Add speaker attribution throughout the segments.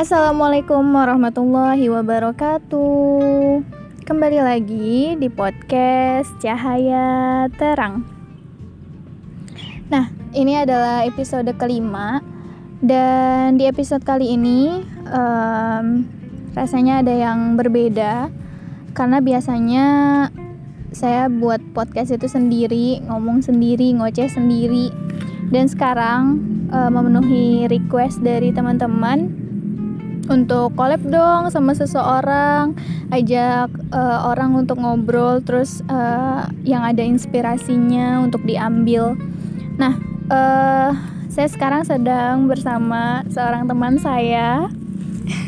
Speaker 1: Assalamualaikum warahmatullahi wabarakatuh. Kembali lagi di podcast Cahaya Terang. Nah, ini adalah episode kelima dan di episode kali ini um, rasanya ada yang berbeda karena biasanya saya buat podcast itu sendiri, ngomong sendiri, ngoceh sendiri. Dan sekarang uh, memenuhi request dari teman-teman untuk collab dong sama seseorang ajak uh, orang untuk ngobrol terus uh, yang ada inspirasinya untuk diambil. Nah uh, saya sekarang sedang bersama seorang teman saya.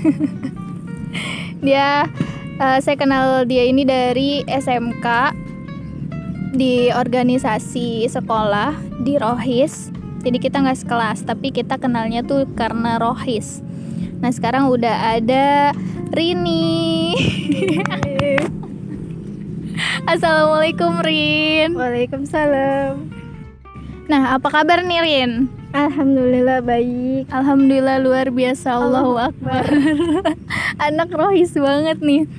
Speaker 1: Dia uh, saya kenal dia ini dari SMK di organisasi sekolah di Rohis. Jadi kita nggak sekelas tapi kita kenalnya tuh karena Rohis Nah sekarang udah ada Rini. Assalamualaikum Rin.
Speaker 2: Waalaikumsalam.
Speaker 1: Nah apa kabar nih Rin?
Speaker 2: Alhamdulillah baik.
Speaker 1: Alhamdulillah luar biasa Allahu Akbar. Anak rohis banget nih.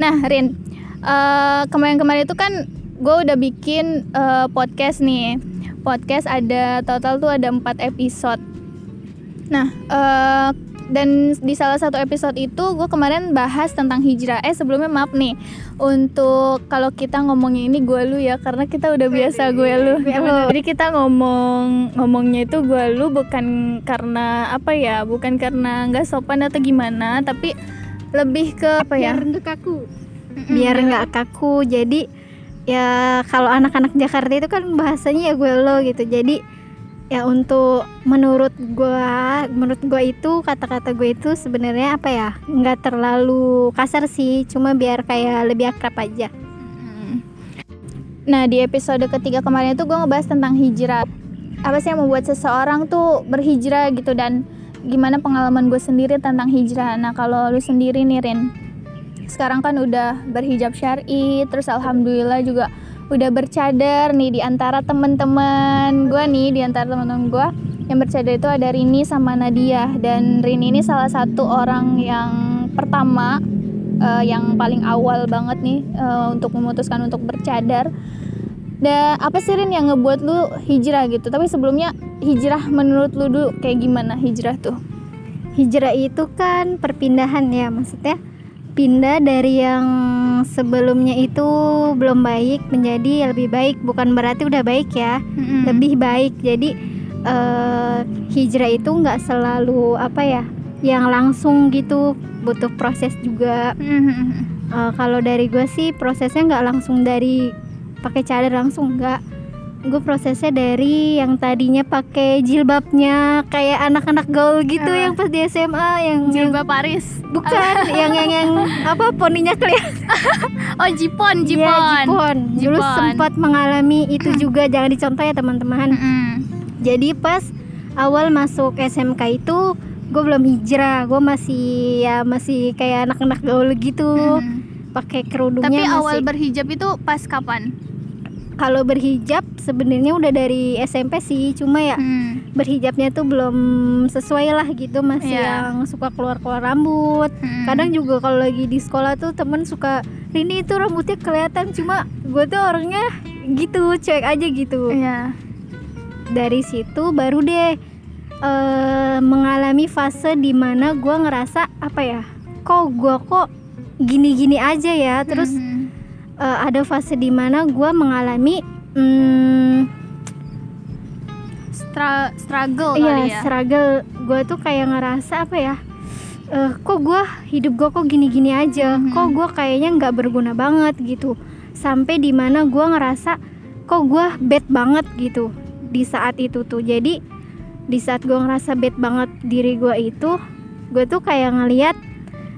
Speaker 1: Nah Rin, uh, kemarin-kemarin itu kan gue udah bikin uh, podcast nih. Podcast ada total tuh ada empat episode. Nah, uh, dan di salah satu episode itu gue kemarin bahas tentang hijrah. Eh sebelumnya maaf nih untuk kalau kita ngomongnya ini gue lu ya karena kita udah biasa gue lu. jadi kita ngomong ngomongnya itu gue lu bukan karena apa ya bukan karena nggak sopan atau gimana tapi lebih ke apa
Speaker 2: ya? Biar kaku. Biar nggak kaku. Jadi ya kalau anak-anak Jakarta itu kan bahasanya ya gue lo gitu. Jadi ya untuk menurut gue menurut gue itu kata-kata gue itu sebenarnya apa ya nggak terlalu kasar sih cuma biar kayak lebih akrab aja.
Speaker 1: Nah di episode ketiga kemarin itu gue ngebahas tentang hijrah. Apa sih yang membuat seseorang tuh berhijrah gitu dan gimana pengalaman gue sendiri tentang hijrah? Nah kalau lu sendiri nih Rin sekarang kan udah berhijab syari terus alhamdulillah juga udah bercadar nih di antara teman-teman gue nih di antara teman-teman gue yang bercadar itu ada Rini sama Nadia. Dan Rini ini salah satu orang yang pertama uh, yang paling awal banget nih uh, untuk memutuskan untuk bercadar. Dan apa sih Rin yang ngebuat lu hijrah gitu? Tapi sebelumnya hijrah menurut lu dulu kayak gimana hijrah tuh?
Speaker 2: Hijrah itu kan perpindahan ya maksudnya pindah dari yang sebelumnya itu belum baik menjadi lebih baik. Bukan berarti udah baik ya mm-hmm. lebih baik. Jadi uh, hijrah itu nggak selalu apa ya yang langsung gitu. Butuh proses juga. Mm-hmm. uh, kalau dari gue sih prosesnya nggak langsung dari pakai cadar langsung nggak gue prosesnya dari yang tadinya pakai jilbabnya kayak anak-anak gaul gitu uh, yang pas di SMA yang
Speaker 1: jilbab Paris.
Speaker 2: Bukan yang yang yang apa poninya kelihatan
Speaker 1: oh jipon jipon.
Speaker 2: Ya, jipon. Dulu sempat mengalami itu juga jangan dicontoh ya teman-teman. Mm jadi pas awal masuk SMK itu gue belum hijrah. Gue masih ya masih kayak anak-anak gaul gitu. Mm pakai kerudungnya
Speaker 1: tapi
Speaker 2: masih...
Speaker 1: awal berhijab itu pas kapan
Speaker 2: kalau berhijab sebenarnya udah dari SMP sih cuma ya hmm. berhijabnya tuh belum sesuai lah gitu masih yeah. yang suka keluar keluar rambut hmm. kadang juga kalau lagi di sekolah tuh temen suka ini itu rambutnya kelihatan cuma gue tuh orangnya gitu cuek aja gitu
Speaker 1: yeah.
Speaker 2: dari situ baru deh uh, mengalami fase di mana gue ngerasa apa ya kok gue kok gini-gini aja ya terus -hmm uh, ada fase di mana gue mengalami hmm,
Speaker 1: Stra struggle
Speaker 2: iya,
Speaker 1: ya?
Speaker 2: struggle. Gue tuh kayak ngerasa apa ya uh, kok gue hidup gue kok gini-gini aja? Mm-hmm. kok gue kayaknya nggak berguna banget gitu. Sampai di mana gue ngerasa kok gue bad banget gitu di saat itu tuh. Jadi di saat gue ngerasa bad banget diri gue itu gue tuh kayak ngeliat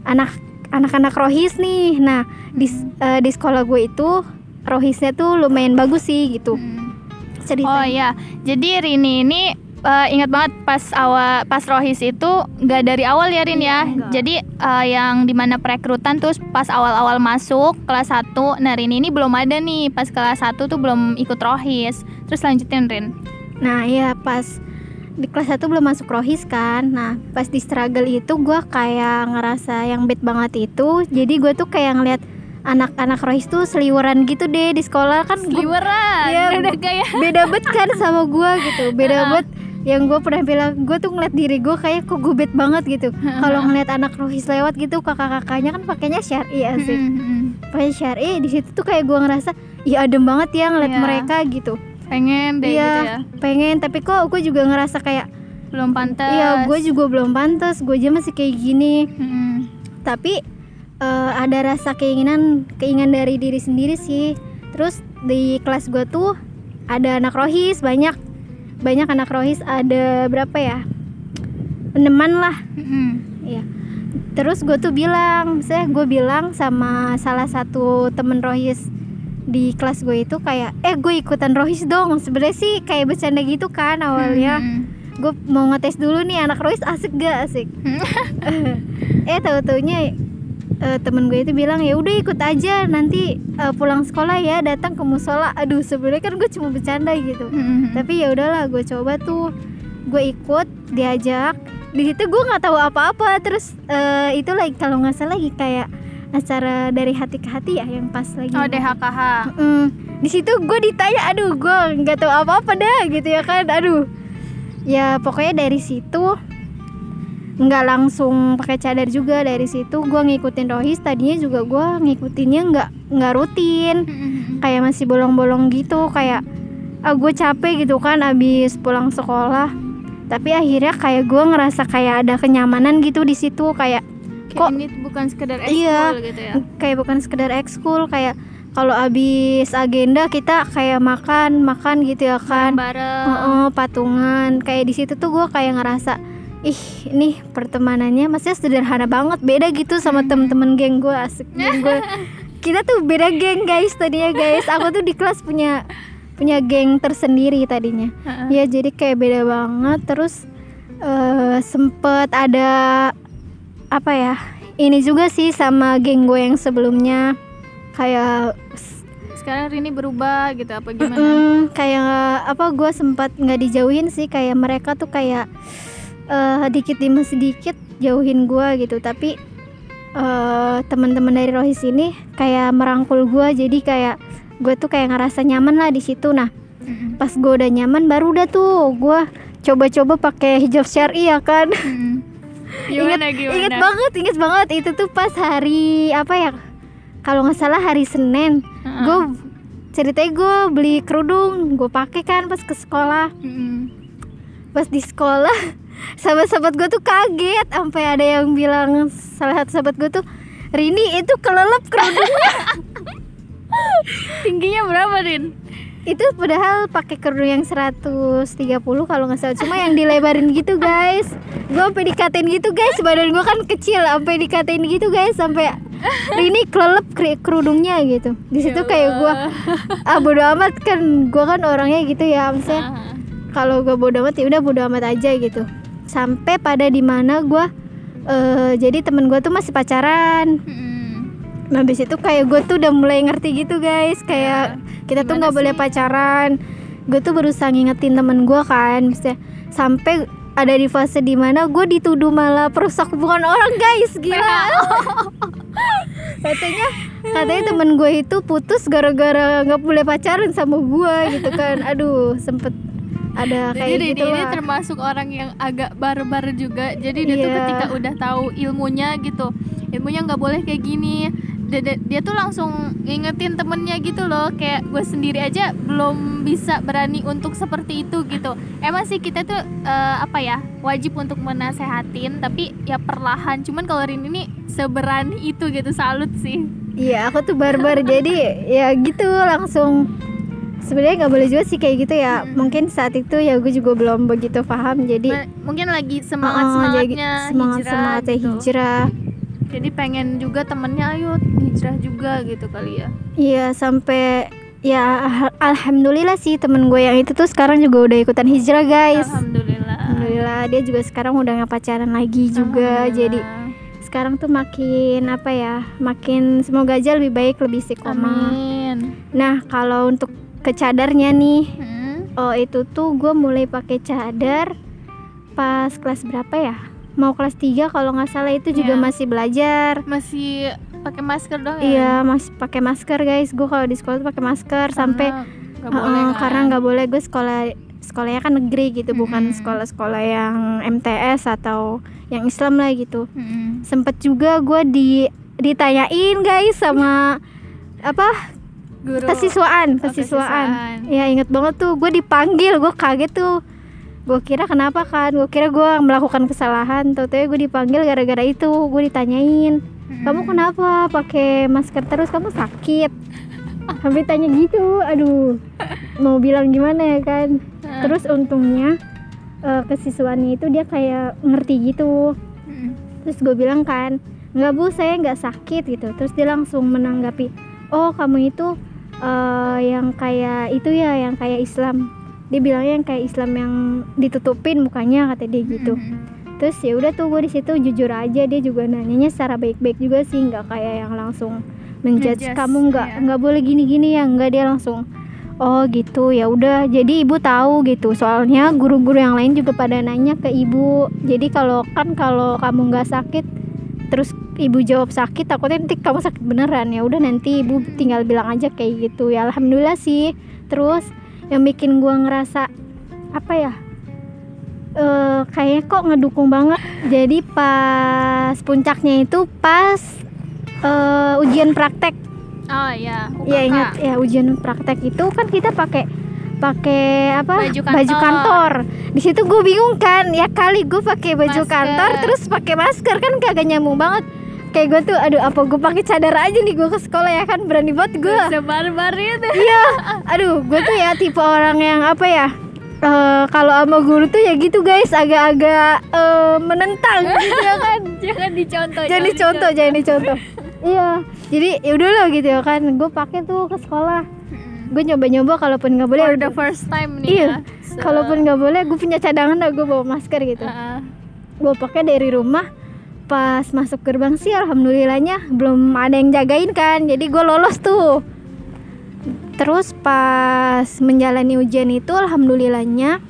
Speaker 2: anak anak-anak rohis nih. Nah di uh, di sekolah gue itu rohisnya tuh lumayan bagus sih gitu. Hmm.
Speaker 1: oh ya jadi Rini ini uh, ingat banget pas awal pas rohis itu nggak dari awal ya Rin ya? enggak. jadi uh, yang di mana perekrutan tuh pas awal-awal masuk kelas 1 nah Rini ini belum ada nih. Pas kelas 1 tuh belum ikut rohis. Terus lanjutin Rin.
Speaker 2: Nah ya pas di kelas 1 belum masuk rohis kan. Nah pas di struggle itu gue kayak ngerasa yang bad banget itu. Jadi gue tuh kayak ngeliat anak-anak rohis tuh seliweran gitu deh di sekolah. Kan gua-
Speaker 1: Sliweran.
Speaker 2: Iya,
Speaker 1: Udah kayak
Speaker 2: beda bet kan sama gue gitu. Beda bet yang gue pernah bilang. Gue tuh ngeliat diri gue kayak kok gue bad banget gitu. Kalau ngeliat anak rohis lewat gitu kakak-kakaknya kan pakainya syari asik
Speaker 1: Mm-mm.
Speaker 2: pakai syari. Di situ tuh kayak gue ngerasa iya adem banget ya ngeliat
Speaker 1: Iya.
Speaker 2: mereka gitu
Speaker 1: pengen deh
Speaker 2: Iya.
Speaker 1: gitu ya.
Speaker 2: pengen tapi kok gue juga ngerasa kayak
Speaker 1: Belum pantas.
Speaker 2: iya gue juga belum pantas gue aja masih kayak gini
Speaker 1: Mm-mm.
Speaker 2: tapi eh, ada rasa keinginan keinginan dari diri sendiri sih terus di kelas gue tuh ada anak rohis banyak banyak anak rohis ada berapa ya eneman lah
Speaker 1: Mm-mm.
Speaker 2: Iya. Terus gue tuh bilang, saya gue bilang sama salah satu temen rohis di kelas gue itu kayak, eh gue ikutan rohis dong. Sebenarnya sih kayak bercanda gitu kan awalnya.
Speaker 1: Mm-mm.
Speaker 2: Gue mau ngetes dulu nih anak rohis asik gak asik. eh tahu taunya eh, temen gue itu bilang ya udah ikut aja nanti eh, pulang sekolah ya datang ke musola. Aduh sebenarnya kan gue cuma bercanda gitu
Speaker 1: Mm-mm.
Speaker 2: tapi ya udahlah gue coba tuh gue ikut diajak di situ gue nggak tahu apa-apa terus eh, itu lagi kalau nggak salah lagi kayak acara dari hati ke hati ya yang pas lagi.
Speaker 1: Oh DHKH.
Speaker 2: Mm, di situ gue ditanya aduh gue nggak tahu apa-apa dah gitu ya kan. Aduh. Ya pokoknya dari situ nggak langsung pakai cadar juga. Dari situ gue ngikutin rohis tadinya juga gue ngikutinnya nggak nggak rutin.
Speaker 1: Mm-mm.
Speaker 2: kayak masih bolong-bolong gitu kayak ah gue capek gitu kan abis pulang sekolah. Tapi akhirnya kayak gue ngerasa kayak ada kenyamanan gitu di situ kayak
Speaker 1: Kayak
Speaker 2: Kok-
Speaker 1: ini bukan sekedar
Speaker 2: Iya.
Speaker 1: ekskul gitu ya.
Speaker 2: kayak bukan sekedar ekskul kayak kalau abis agenda kita kayak makan makan gitu ya kan
Speaker 1: Bareng.
Speaker 2: Heeh, patungan kayak di situ tuh gue kayak ngerasa ih nih pertemanannya maksudnya sederhana banget beda gitu sama temen-temen geng gue asik geng gue kita tuh beda geng guys tadinya guys aku tuh di kelas punya punya geng tersendiri tadinya
Speaker 1: Heeh.
Speaker 2: ya jadi kayak beda banget terus eh sempet ada apa ya ini juga sih sama geng gue yang sebelumnya kayak
Speaker 1: Sekarang Rini berubah gitu apa gimana?
Speaker 2: Mm, kayak apa gue sempat nggak dijauhin sih kayak mereka tuh kayak eh dikit demi sedikit jauhin gue gitu tapi eh teman-teman dari Rohis ini kayak merangkul gue jadi kayak gue tuh kayak ngerasa nyaman lah di situ nah
Speaker 1: Mm-mm.
Speaker 2: pas gue udah nyaman baru udah tuh gue coba-coba pakai hijab syari ya kan
Speaker 1: Mm-mm. Gimana gimana?
Speaker 2: inget banget inget banget itu tuh pas hari apa ya kalau nggak salah hari Senin
Speaker 1: Heeh.
Speaker 2: gue ceritanya gue beli kerudung gue pakai kan pas ke sekolah
Speaker 1: Mm-mm.
Speaker 2: pas di sekolah sahabat-sahabat gue tuh kaget sampai ada yang bilang salah satu sahabat gue tuh Rini itu kelelep kerudungnya
Speaker 1: Tingginya berapa Rin?
Speaker 2: Itu padahal pakai kerudung yang 130 kalau nggak salah. Cuma yang dilebarin gitu guys. Gue sampai dikatain gitu guys. Badan gue kan kecil sampai dikatain gitu guys. Sampai Rini kelelep kerudungnya gitu. Di situ
Speaker 1: Ya
Speaker 2: kayak gue ah bodo amat kan. Gue kan orangnya gitu ya maksudnya. Kalau gue bodo amat ya udah bodo amat aja gitu. Sampai pada di mana gue eh jadi temen gue tuh masih pacaran.
Speaker 1: Mm-mm.
Speaker 2: Nah habis itu kayak gue tuh udah mulai ngerti gitu guys. Kayak kita tuh nggak boleh pacaran. Gue tuh berusaha ngingetin temen gue kan maksudnya sampai ada di fase di mana gue dituduh malah perusak hubungan orang guys. Gila. Katanya katanya temen gue itu putus gara-gara nggak boleh pacaran sama gue gitu kan. Aduh sempet ada
Speaker 1: Jadi
Speaker 2: kayak
Speaker 1: Rini
Speaker 2: gitu
Speaker 1: ini
Speaker 2: lah.
Speaker 1: termasuk orang yang agak barbar juga. Jadi dia tuh
Speaker 2: Iya.
Speaker 1: ketika udah tahu ilmunya gitu, ilmunya nggak boleh kayak gini. Dia, dia- tuh langsung ngingetin temennya gitu loh. Kayak gue sendiri aja belum bisa berani untuk seperti itu gitu. Emang sih kita tuh eh, apa ya wajib untuk menasehatin, tapi ya perlahan. Cuman kalau Rini ini seberani itu gitu, salut sih.
Speaker 2: Iya aku tuh barbar jadi ya gitu langsung sebenarnya nggak boleh juga sih kayak gitu ya
Speaker 1: Mm.
Speaker 2: mungkin saat itu ya gue juga belum begitu paham jadi
Speaker 1: Ma- Mungkin lagi semangat semangatnya
Speaker 2: semangat semangatnya
Speaker 1: gitu.
Speaker 2: hijrah
Speaker 1: Jadi pengen juga temennya ayo hijrah juga gitu kali ya.
Speaker 2: iya sampai ya al- alhamdulillah sih temen gue yang itu tuh sekarang juga udah ikutan hijrah guys
Speaker 1: Alhamdulillah.
Speaker 2: alhamdulillah dia juga sekarang udah nggak pacaran lagi juga jadi sekarang tuh makin apa ya makin semoga aja lebih baik lebih istiqomah
Speaker 1: Amin.
Speaker 2: nah kalau untuk ke cadarnya nih
Speaker 1: Hmm.
Speaker 2: Oh itu tuh gue mulai pakai cadar pas kelas berapa ya mau kelas 3 kalau nggak salah itu juga
Speaker 1: Iya.
Speaker 2: masih belajar
Speaker 1: masih pakai masker dong ya
Speaker 2: iya masih pakai masker guys gue kalau di sekolah tuh pakai masker sampai
Speaker 1: nggak
Speaker 2: Heeh,
Speaker 1: boleh kan?
Speaker 2: karena nggak boleh gue sekolah sekolahnya kan negeri gitu bukan
Speaker 1: Mm-mm.
Speaker 2: sekolah-sekolah yang MTS atau yang Islam lah gitu
Speaker 1: Mm-mm.
Speaker 2: sempet juga gue di ditanyain guys sama apa
Speaker 1: guru
Speaker 2: kesiswaan
Speaker 1: Oh,
Speaker 2: kesiswaan
Speaker 1: kesiswaan.
Speaker 2: ya inget banget tuh gue dipanggil gue kaget tuh gue kira kenapa kan? Gue kira gue melakukan kesalahan. Tuh tuh gue dipanggil gara-gara itu. Gue ditanyain
Speaker 1: Mm-mm.
Speaker 2: kamu kenapa pakai masker terus? Kamu sakit? Sampai tanya gitu. Aduh mau bilang gimana ya kan?
Speaker 1: Heeh.
Speaker 2: terus untungnya eh, kesiswaannya itu dia kayak ngerti gitu.
Speaker 1: Mm-mm.
Speaker 2: terus gue bilang kan nggak bu saya nggak sakit gitu. Terus dia langsung menanggapi oh kamu itu eh, yang kayak itu ya yang kayak Islam dia bilangnya yang kayak Islam yang ditutupin mukanya kata dia gitu.
Speaker 1: Mm-mm.
Speaker 2: terus ya udah tuh gue di situ jujur aja dia juga nanyanya secara baik-baik juga sih nggak kayak yang langsung menjudge kamu nggak
Speaker 1: iya.
Speaker 2: nggak boleh gini-gini ya nggak dia langsung oh gitu ya udah. Jadi ibu tahu gitu soalnya guru-guru yang lain juga pada nanya ke ibu. Jadi kalau kan kalau kamu nggak sakit terus ibu jawab sakit takutnya nanti kamu sakit beneran. Ya udah nanti ibu tinggal bilang aja kayak gitu. Ya alhamdulillah sih. Terus yang bikin gua ngerasa apa ya eh kayaknya kok ngedukung banget jadi pas puncaknya itu pas eh, ujian praktek
Speaker 1: oh ya
Speaker 2: ya ingat ya ujian praktek itu kan kita pakai pakai apa
Speaker 1: Baju kantor.
Speaker 2: kantor. di situ gue bingung kan ya kali gue pakai baju
Speaker 1: Masker.
Speaker 2: kantor terus pakai masker kan kagak nyambung banget kayak gue tuh aduh apa gue pakai cadar aja nih gue ke sekolah ya kan? Berani banget gue
Speaker 1: sebar-bar itu
Speaker 2: iya. Aduh gue tuh ya tipe orang yang apa ya eh, kalau sama guru tuh ya gitu guys. Agak-agak eh, menentang gitu ya kan?
Speaker 1: Jangan dicontoh
Speaker 2: jangan dicontoh jangan dicontoh. Iya. Jadi ya udahlah gitu ya kan. Gue pakai tuh ke sekolah. Gue nyoba-nyoba kalaupun nggak boleh
Speaker 1: for the first time nih
Speaker 2: Iya.
Speaker 1: ya. So-
Speaker 2: kalaupun nggak boleh gue punya cadangan lah gue bawa masker gitu.
Speaker 1: Heeh.
Speaker 2: gue pakai dari rumah pas masuk gerbang sih alhamdulillahnya belum ada yang jagain kan. Jadi gue lolos tuh. Terus pas menjalani ujian itu alhamdulillahnya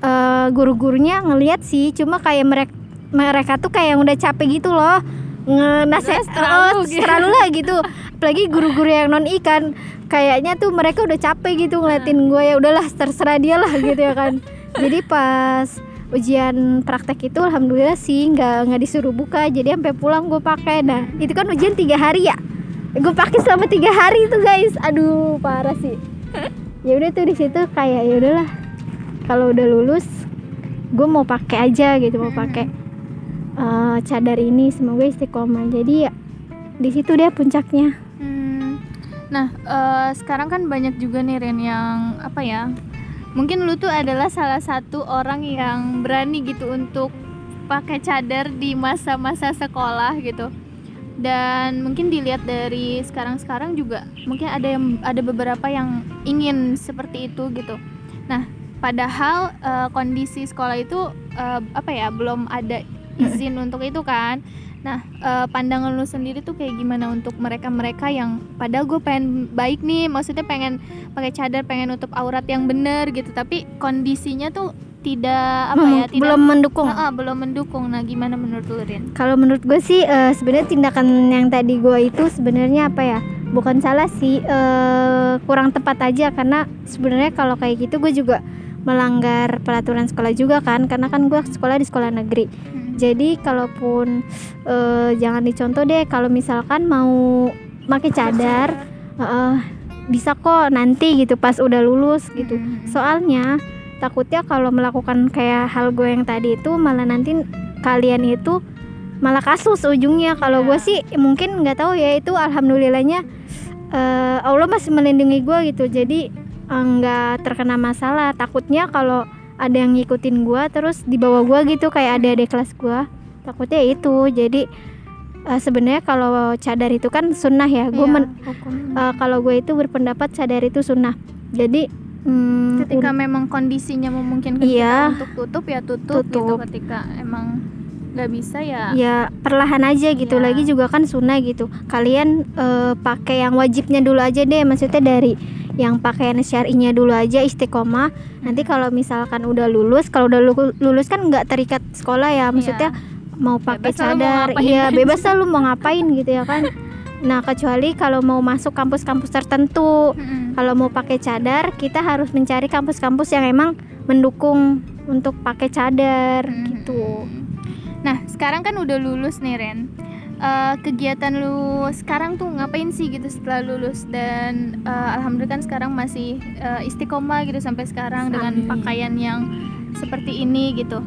Speaker 2: eh, guru-gurunya ngeliat sih cuma kayak mereka mereka tuh kayak yang udah capek gitu loh. Ngenasihat
Speaker 1: Udah terlalu gitu.
Speaker 2: terlalu lah gitu. Apalagi guru-guru yang non ikan kayaknya tuh mereka udah capek gitu ngeliatin gue ya udahlah terserah dia lah gitu ya kan. Jadi pas ujian praktek itu alhamdulillah sih nggak nggak disuruh buka jadi sampai pulang gue pakai. Nah itu kan ujian tiga hari ya? Gue pakai selama tiga hari itu guys. Aduh parah sih. Ya udah tuh di situ kayak ya udahlah kalau udah lulus gue mau pakai aja gitu mau pakai eh, cadar ini semoga istiqomah. Jadi ya di situ deh puncaknya.
Speaker 1: Hmm. Nah, eh, sekarang kan banyak juga nih Ren yang apa ya? Mungkin lu tuh adalah salah satu orang yang berani gitu untuk pakai cadar di masa-masa sekolah gitu. Dan mungkin dilihat dari sekarang-sekarang juga mungkin ada yang ada beberapa yang ingin seperti itu gitu. Nah, padahal eh, kondisi sekolah itu eh, apa ya? belum ada izin untuk itu kan. Nah, eh, pandangan lu sendiri tuh kayak gimana untuk mereka-mereka yang padahal gue pengen baik nih, maksudnya pengen pakai cadar, pengen nutup aurat yang bener gitu, tapi kondisinya tuh tidak apa ya, tidak
Speaker 2: belum mendukung
Speaker 1: Ah, ah, belum mendukung. Nah, gimana menurut lu, Rin?
Speaker 2: Kalau menurut gue sih eh, sebenarnya tindakan yang tadi gue itu sebenarnya apa ya? Bukan salah sih, eh, kurang tepat aja karena sebenarnya kalau kayak gitu gue juga melanggar peraturan sekolah juga kan, karena kan gue sekolah di sekolah negeri. Jadi kalaupun eh, jangan dicontoh deh kalau misalkan mau pakai cadar, eh, bisa kok nanti gitu pas udah lulus gitu.
Speaker 1: Mm-mm.
Speaker 2: Soalnya takutnya kalau melakukan kayak hal gue yang tadi itu malah nanti kalian itu malah kasus ujungnya. Kalau
Speaker 1: Iya.
Speaker 2: gue sih mungkin nggak tahu ya itu alhamdulillahnya eh, Allah masih melindungi gue gitu. Jadi eh, nggak terkena masalah. Takutnya kalau ada yang ngikutin gue terus di bawah gue gitu kayak ada adik kelas gue. Takutnya itu. Jadi eh, sebenarnya kalau cadar itu kan sunnah ya. Gue
Speaker 1: Iya, hukumnya.
Speaker 2: eh, kalau gue itu berpendapat cadar itu sunnah. Jadi hmm,
Speaker 1: ketika memang kondisinya memungkinkan
Speaker 2: Iya.
Speaker 1: kita untuk tutup ya tutup, gitu
Speaker 2: Tutup.
Speaker 1: ketika emang nggak bisa ya?
Speaker 2: Ya perlahan aja gitu.
Speaker 1: Iya.
Speaker 2: lagi juga kan sunnah gitu. Kalian eh, pakai yang wajibnya dulu aja deh. Maksudnya dari yang pakaian syar'inya dulu aja istiqomah. Nanti kalau misalkan udah lulus kalau udah lu- lulus kan nggak terikat sekolah ya. Maksudnya mau pakai cadar. iya
Speaker 1: aja.
Speaker 2: bebas lah lu mau ngapain gitu ya kan. Nah kecuali kalau mau masuk kampus-kampus tertentu.
Speaker 1: Mm-mm.
Speaker 2: kalau mau pakai cadar kita harus mencari kampus-kampus yang emang mendukung untuk pakai cadar
Speaker 1: Mm-mm.
Speaker 2: gitu
Speaker 1: Nah, sekarang kan udah lulus nih, Ren. Eh, kegiatan lu sekarang tuh ngapain sih gitu setelah lulus dan eh, alhamdulillah kan sekarang masih eh, istiqomah gitu sampai sekarang dengan pakaian yang seperti ini gitu.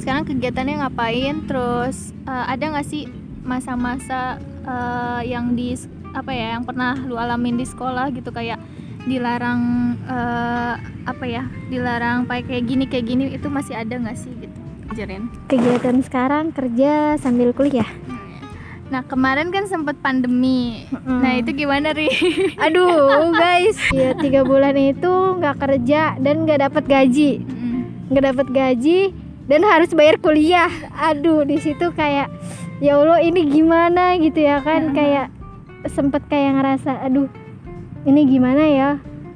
Speaker 1: Sekarang kegiatannya ngapain? Terus eh, ada nggak sih masa-masa eh, yang di apa ya yang pernah lu alamin di sekolah gitu kayak dilarang eh, apa ya dilarang pakai kayak gini kayak gini itu masih ada nggak sih gitu Jerin?
Speaker 2: kegiatan sekarang kerja sambil kuliah
Speaker 1: Nah kemarin kan sempet pandemi.
Speaker 2: Mm.
Speaker 1: Nah itu gimana ri?
Speaker 2: aduh guys ya tiga bulan itu nggak kerja dan nggak dapat gaji nggak dapat gaji dan harus bayar kuliah aduh di situ kayak ya allah ini gimana gitu ya kan
Speaker 1: Mhm.
Speaker 2: kayak sempet kayak ngerasa aduh ini gimana ya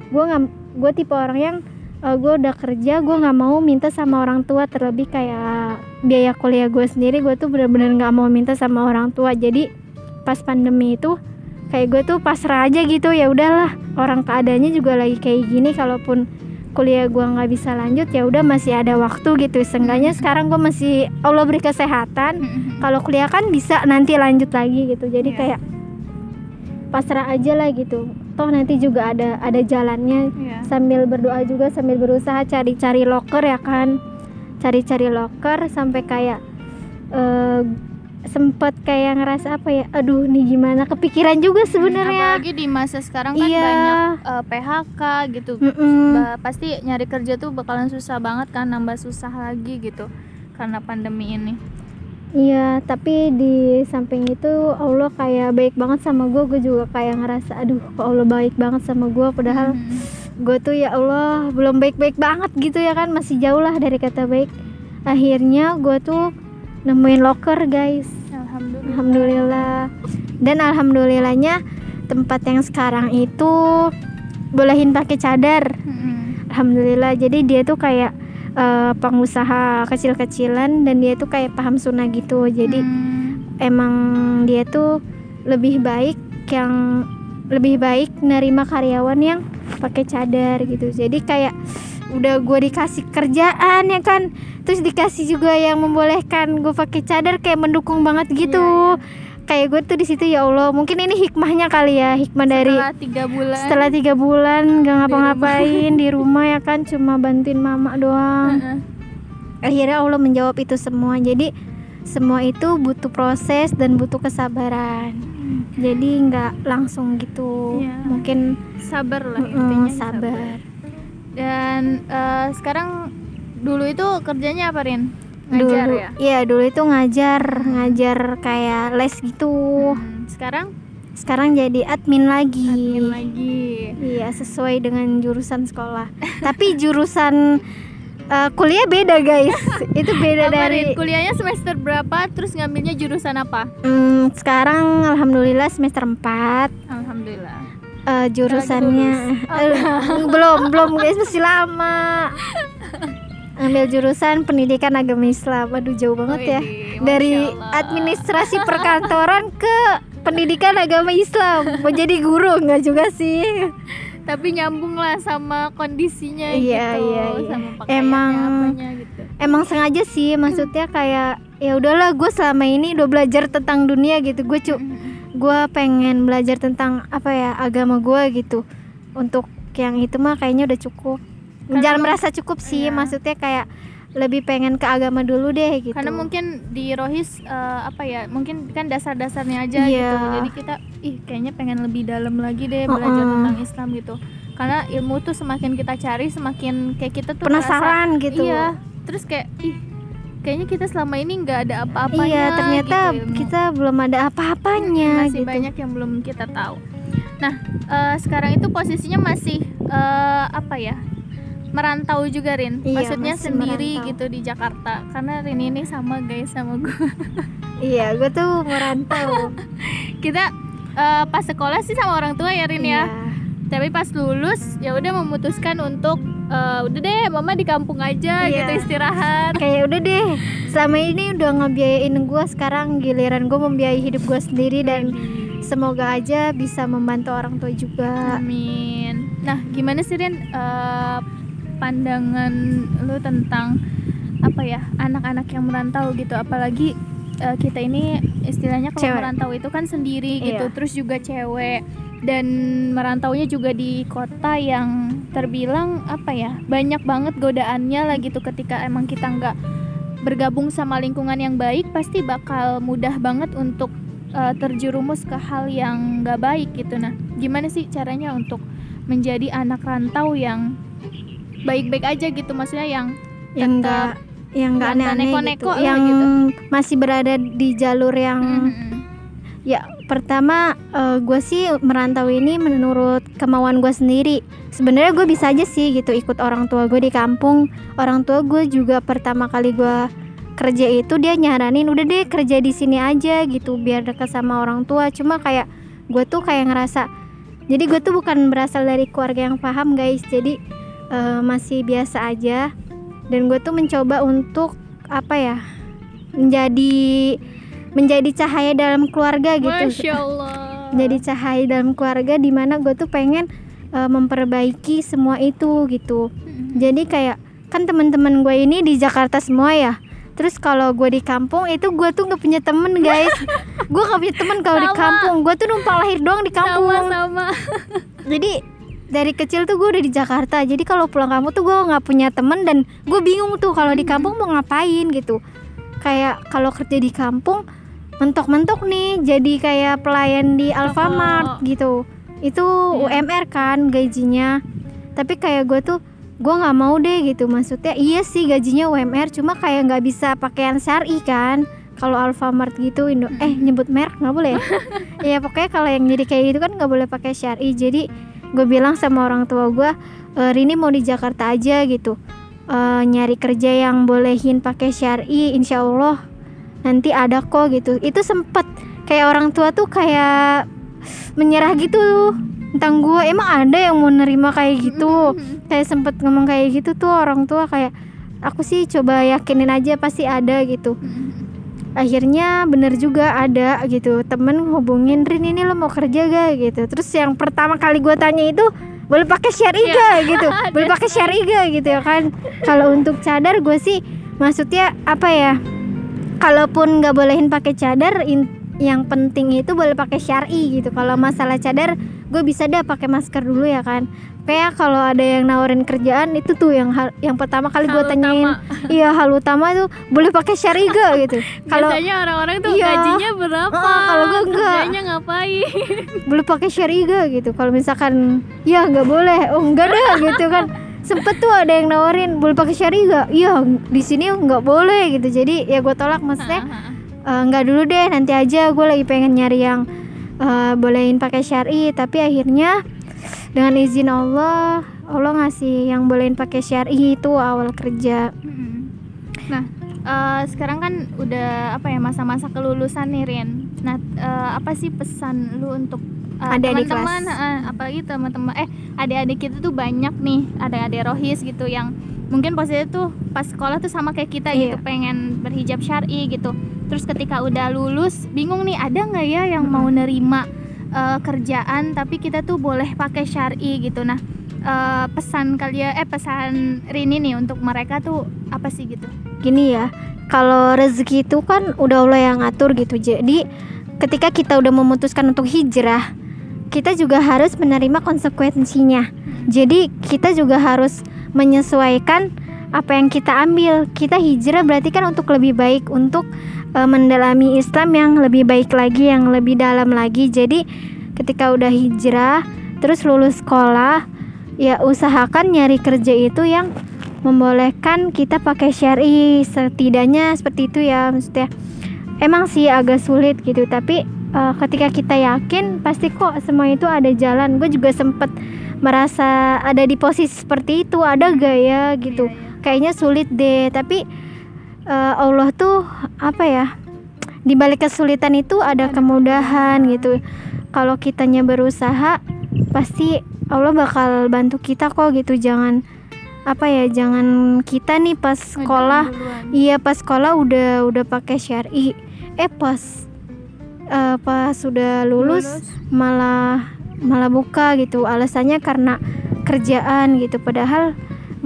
Speaker 2: gue nggak gue tipe orang yang gue udah kerja gue nggak mau minta sama orang tua terlebih kayak biaya kuliah gue sendiri gue tuh bener-bener nggak mau minta sama orang tua. Jadi pas pandemi itu kayak gue tuh pasrah aja gitu ya udahlah. Orang keadaannya juga lagi kayak gini kalaupun kuliah gue nggak bisa lanjut ya udah masih ada waktu gitu. Seenggaknya sekarang gue masih Allah beri kesehatan. Kalau kuliah kan bisa nanti lanjut lagi gitu. Jadi
Speaker 1: Iya.
Speaker 2: kayak pasrah aja lah gitu toh nanti juga ada ada jalannya
Speaker 1: Iya.
Speaker 2: sambil berdoa juga sambil berusaha cari-cari loker ya kan cari-cari loker sampai kayak eh sempet kayak ngerasa apa ya aduh nih gimana kepikiran juga sebenarnya
Speaker 1: Apalagi di masa sekarang kan
Speaker 2: Iya.
Speaker 1: banyak eh, PHK gitu.
Speaker 2: Mm-mm.
Speaker 1: Ba- pasti nyari kerja tuh bakalan susah banget kan, nambah susah lagi gitu karena pandemi ini.
Speaker 2: Iya, tapi di samping itu Allah kayak baik banget sama gue, gue juga kayak ngerasa, aduh, kok Allah baik banget sama gue, padahal
Speaker 1: Mhm.
Speaker 2: gue tuh ya Allah belum baik-baik banget gitu ya kan, masih jauh lah dari kata baik. Akhirnya gue tuh nemuin locker guys,
Speaker 1: Alhamdulillah.
Speaker 2: alhamdulillah. Dan alhamdulillahnya tempat yang sekarang itu bolehin pakai cadar,
Speaker 1: Mhm.
Speaker 2: alhamdulillah. Jadi dia tuh kayak eh, pengusaha kecil-kecilan dan dia tuh kayak paham sunnah gitu, jadi
Speaker 1: Hmm.
Speaker 2: emang dia tuh lebih baik yang lebih baik nerima karyawan yang pakai cadar gitu. Jadi kayak udah gue dikasih kerjaan ya kan terus dikasih juga yang membolehkan gue pakai cadar kayak mendukung banget gitu.
Speaker 1: Iya,
Speaker 2: kayak gue tuh di situ ya Allah. Mungkin ini hikmahnya kali ya hikmah dari
Speaker 1: setelah tiga bulan.
Speaker 2: setelah tiga bulan gak ngapa-ngapain di rumah ya kan cuma bantuin mama doang. Akhirnya Allah menjawab itu semua. Jadi semua itu butuh proses dan butuh kesabaran. Jadi nggak langsung gitu.
Speaker 1: Iya.
Speaker 2: mungkin
Speaker 1: sabar lah
Speaker 2: mm,
Speaker 1: intinya
Speaker 2: sabar.
Speaker 1: Dan eh, sekarang dulu itu kerjanya apa Rin ngajar
Speaker 2: dulu
Speaker 1: ya?
Speaker 2: iya dulu itu ngajar ngajar kayak les gitu.
Speaker 1: Hmm, sekarang?
Speaker 2: Sekarang jadi admin lagi.
Speaker 1: Admin lagi.
Speaker 2: Iya sesuai dengan jurusan sekolah. Tapi jurusan eh, kuliah beda guys. Itu beda
Speaker 1: Apa,
Speaker 2: dari
Speaker 1: kuliahnya semester berapa? Terus ngambilnya jurusan apa?
Speaker 2: Hmm, sekarang alhamdulillah semester 4
Speaker 1: alhamdulillah.
Speaker 2: Eh, jurusannya Eh, belum belum guys. Masih lama ambil jurusan pendidikan agama Islam. Aduh jauh banget ya.
Speaker 1: Widih,
Speaker 2: dari administrasi perkantoran ke pendidikan agama Islam. Mau jadi guru nggak juga sih.
Speaker 1: Tapi nyambung lah sama kondisinya
Speaker 2: Iya,
Speaker 1: gitu
Speaker 2: iya, iya.
Speaker 1: sama
Speaker 2: Emang-
Speaker 1: apanya gitu.
Speaker 2: emang sengaja sih maksudnya kayak ya udahlah gue selama ini udah belajar tentang dunia gitu. Gue cu gue pengen belajar tentang apa ya agama gue gitu. Untuk yang itu mah kayaknya udah cukup
Speaker 1: Karena
Speaker 2: jangan merasa cukup sih
Speaker 1: Iya.
Speaker 2: maksudnya kayak lebih pengen ke agama dulu deh gitu
Speaker 1: karena mungkin di Rohis eh, apa ya mungkin kan dasar-dasarnya aja
Speaker 2: Iya.
Speaker 1: gitu jadi kita ih kayaknya pengen lebih dalam lagi deh belajar
Speaker 2: Uh-uh.
Speaker 1: tentang Islam gitu karena ilmu tuh semakin kita cari semakin kayak kita tuh
Speaker 2: penasaran
Speaker 1: ngerasa-
Speaker 2: gitu
Speaker 1: iya terus kayak ih kayaknya kita selama ini nggak ada apa-apanya
Speaker 2: iya ternyata
Speaker 1: gitu ilmu.
Speaker 2: kita belum ada apa-apanya
Speaker 1: masih
Speaker 2: gitu
Speaker 1: banyak yang belum kita tahu. Nah, eh, sekarang itu posisinya masih eh, apa ya? Merantau juga Rin.
Speaker 2: Iya,
Speaker 1: Maksudnya sendiri
Speaker 2: merantau.
Speaker 1: gitu di Jakarta. Karena Rin ini sama guys sama gue.
Speaker 2: iya gue tuh merantau
Speaker 1: kita eh, pas sekolah sih sama orang tua ya Rin
Speaker 2: Iya.
Speaker 1: ya. tapi pas lulus ya udah memutuskan untuk uh, udah deh mama di kampung aja
Speaker 2: Iya.
Speaker 1: gitu istirahat
Speaker 2: kayak udah deh selama ini udah ngebiayain gue sekarang giliran gue membiayai hidup gue sendiri dan semoga aja bisa membantu orang tua juga
Speaker 1: amin nah gimana sih Rin uh, pandangan lu tentang apa ya anak-anak yang merantau gitu. Apalagi uh, kita ini istilahnya kalau
Speaker 2: Cewek.
Speaker 1: merantau itu kan sendiri gitu.
Speaker 2: Iya.
Speaker 1: terus juga cewek. Dan merantaunya juga di kota yang terbilang apa ya banyak banget godaannya lah gitu. Ketika emang kita nggak bergabung sama lingkungan yang baik pasti bakal mudah banget untuk uh, terjerumus ke hal yang nggak baik gitu. Nah gimana sih caranya untuk menjadi anak rantau yang baik-baik aja gitu maksudnya yang
Speaker 2: yang enggak yang enggak
Speaker 1: nggak
Speaker 2: aneh-aneh gitu. yang
Speaker 1: gitu.
Speaker 2: masih berada di jalur yang
Speaker 1: Mm-mm.
Speaker 2: ya pertama gue sih merantau ini menurut kemauan gue sendiri. Sebenarnya gue bisa aja sih gitu ikut orang tua gue di kampung. Orang tua gue juga pertama kali gue kerja itu dia nyaranin udah deh kerja di sini aja gitu biar dekat sama orang tua. Cuma kayak gue tuh kayak ngerasa jadi gue tuh bukan berasal dari keluarga yang paham guys. Jadi eh, masih biasa aja. Dan gue tuh mencoba untuk apa ya menjadi menjadi cahaya dalam keluarga gitu.
Speaker 1: Masya Allah.
Speaker 2: Menjadi cahaya dalam keluarga di mana gue tuh pengen eh, memperbaiki semua itu gitu. Jadi kayak kan teman-teman gue ini di Jakarta semua ya. Terus kalau gue di kampung itu gue tuh nggak punya temen guys. Gue nggak punya temen kalau di
Speaker 1: Sama.
Speaker 2: kampung. Gue tuh numpang lahir doang di kampung.
Speaker 1: sama-sama
Speaker 2: jadi dari kecil tuh gue udah di Jakarta. Jadi kalau pulang kampung tuh gue nggak punya temen dan gue bingung tuh kalau di kampung mau ngapain gitu. Kayak kalau kerja di kampung mentok-mentok nih jadi kayak pelayan di Alfamart gitu. Itu
Speaker 1: Iya.
Speaker 2: UMR kan gajinya. Tapi kayak gue tuh gue nggak mau deh gitu. Maksudnya iya sih gajinya UMR cuma kayak nggak bisa pakaian syari kan. Kalau Alfamart gitu Indo eh nyebut merek nggak boleh ya? ya pokoknya kalau yang jadi kayak gitu kan nggak boleh pakai syari. Jadi gue bilang sama orang tua gue e, Rini mau di Jakarta aja gitu. Eh, nyari kerja yang bolehin pakai syari insya Allah nanti ada kok gitu. Itu sempet. Kayak orang tua tuh kayak menyerah gitu. Tentang gue emang ada yang mau nerima kayak gitu?
Speaker 1: Mm-mm.
Speaker 2: kayak sempet ngomong kayak gitu tuh orang tua kayak aku sih coba yakinin aja pasti ada gitu.
Speaker 1: Mm-mm.
Speaker 2: Akhirnya bener juga ada gitu temen hubungin Rin ini lo mau kerja gak? Gitu. Terus yang pertama kali gue tanya itu boleh pakai syari
Speaker 1: Iya.
Speaker 2: gak gitu. Boleh pakai syari gak gitu ya kan. Kalau untuk cadar gue sih maksudnya apa ya kalaupun nggak bolehin pakai cadar in- yang penting itu boleh pakai syari gitu. Kalau masalah cadar gue bisa deh pakai masker dulu ya kan. Kayak kalau ada yang nawarin kerjaan itu tuh yang hal- yang pertama kali gue tanyain. iya hal utama tuh boleh pakai syari gak gitu. Kalau
Speaker 1: biasanya orang-orang tuh
Speaker 2: Iya.
Speaker 1: gajinya berapa?
Speaker 2: Heeh, kalau gua enggak.
Speaker 1: kerjanya ngapain?
Speaker 2: Boleh pakai syari gak gitu. Kalau misalkan ya nggak boleh. Oh enggak deh gitu kan. Sempet tuh ada yang nawarin boleh pakai syari gak iya di sini nggak boleh gitu. Jadi ya gue tolak maksudnya "Eh, nggak dulu deh nanti aja. Gue lagi pengen nyari yang eh, bolehin pakai syari tapi akhirnya dengan izin Allah Allah ngasih yang bolehin pakai syari itu awal kerja
Speaker 1: Mm-mm. Nah, eh, sekarang kan udah apa ya masa-masa kelulusan nih Rin. Nah, eh, apa sih pesan lu untuk eh,
Speaker 2: Adik-adik
Speaker 1: teman-teman,
Speaker 2: kelas.
Speaker 1: eh, apalagi teman-teman eh adik-adik kita tuh banyak nih, adik-adik rohis gitu yang mungkin posisinya tuh pas sekolah tuh sama kayak kita gitu,
Speaker 2: Iya.
Speaker 1: pengen berhijab syar'i gitu. Terus ketika udah lulus, bingung nih ada nggak ya yang mau nerima eh, kerjaan tapi kita tuh boleh pakai syar'i gitu. Nah, eh, pesan kalian eh pesan Rini nih untuk mereka tuh apa sih gitu?
Speaker 2: gini ya kalau rezeki itu kan udah Allah yang ngatur gitu jadi ketika kita udah memutuskan untuk hijrah kita juga harus menerima konsekuensinya. Jadi kita juga harus menyesuaikan apa yang kita ambil. Kita hijrah berarti kan untuk lebih baik untuk eh, mendalami Islam yang lebih baik lagi yang lebih dalam lagi. Jadi ketika udah hijrah terus lulus sekolah ya usahakan nyari kerja itu yang membolehkan kita pakai syari. Setidaknya seperti itu ya maksudnya. Emang sih agak sulit gitu tapi eh, ketika kita yakin pasti kok semua itu ada jalan. Gue juga sempet merasa ada di posisi seperti itu ada gak ya gitu. Kayaknya sulit deh. Tapi eh, Allah tuh apa ya di balik kesulitan itu ada kemudahan gitu. Kalau kitanya berusaha pasti Allah bakal bantu kita kok gitu. Jangan apa ya jangan kita nih pas sekolah iya pas sekolah udah udah pakai syari. Eh pas uh, pas sudah lulus, lulus. malah malah buka gitu. Alasannya karena kerjaan gitu. Padahal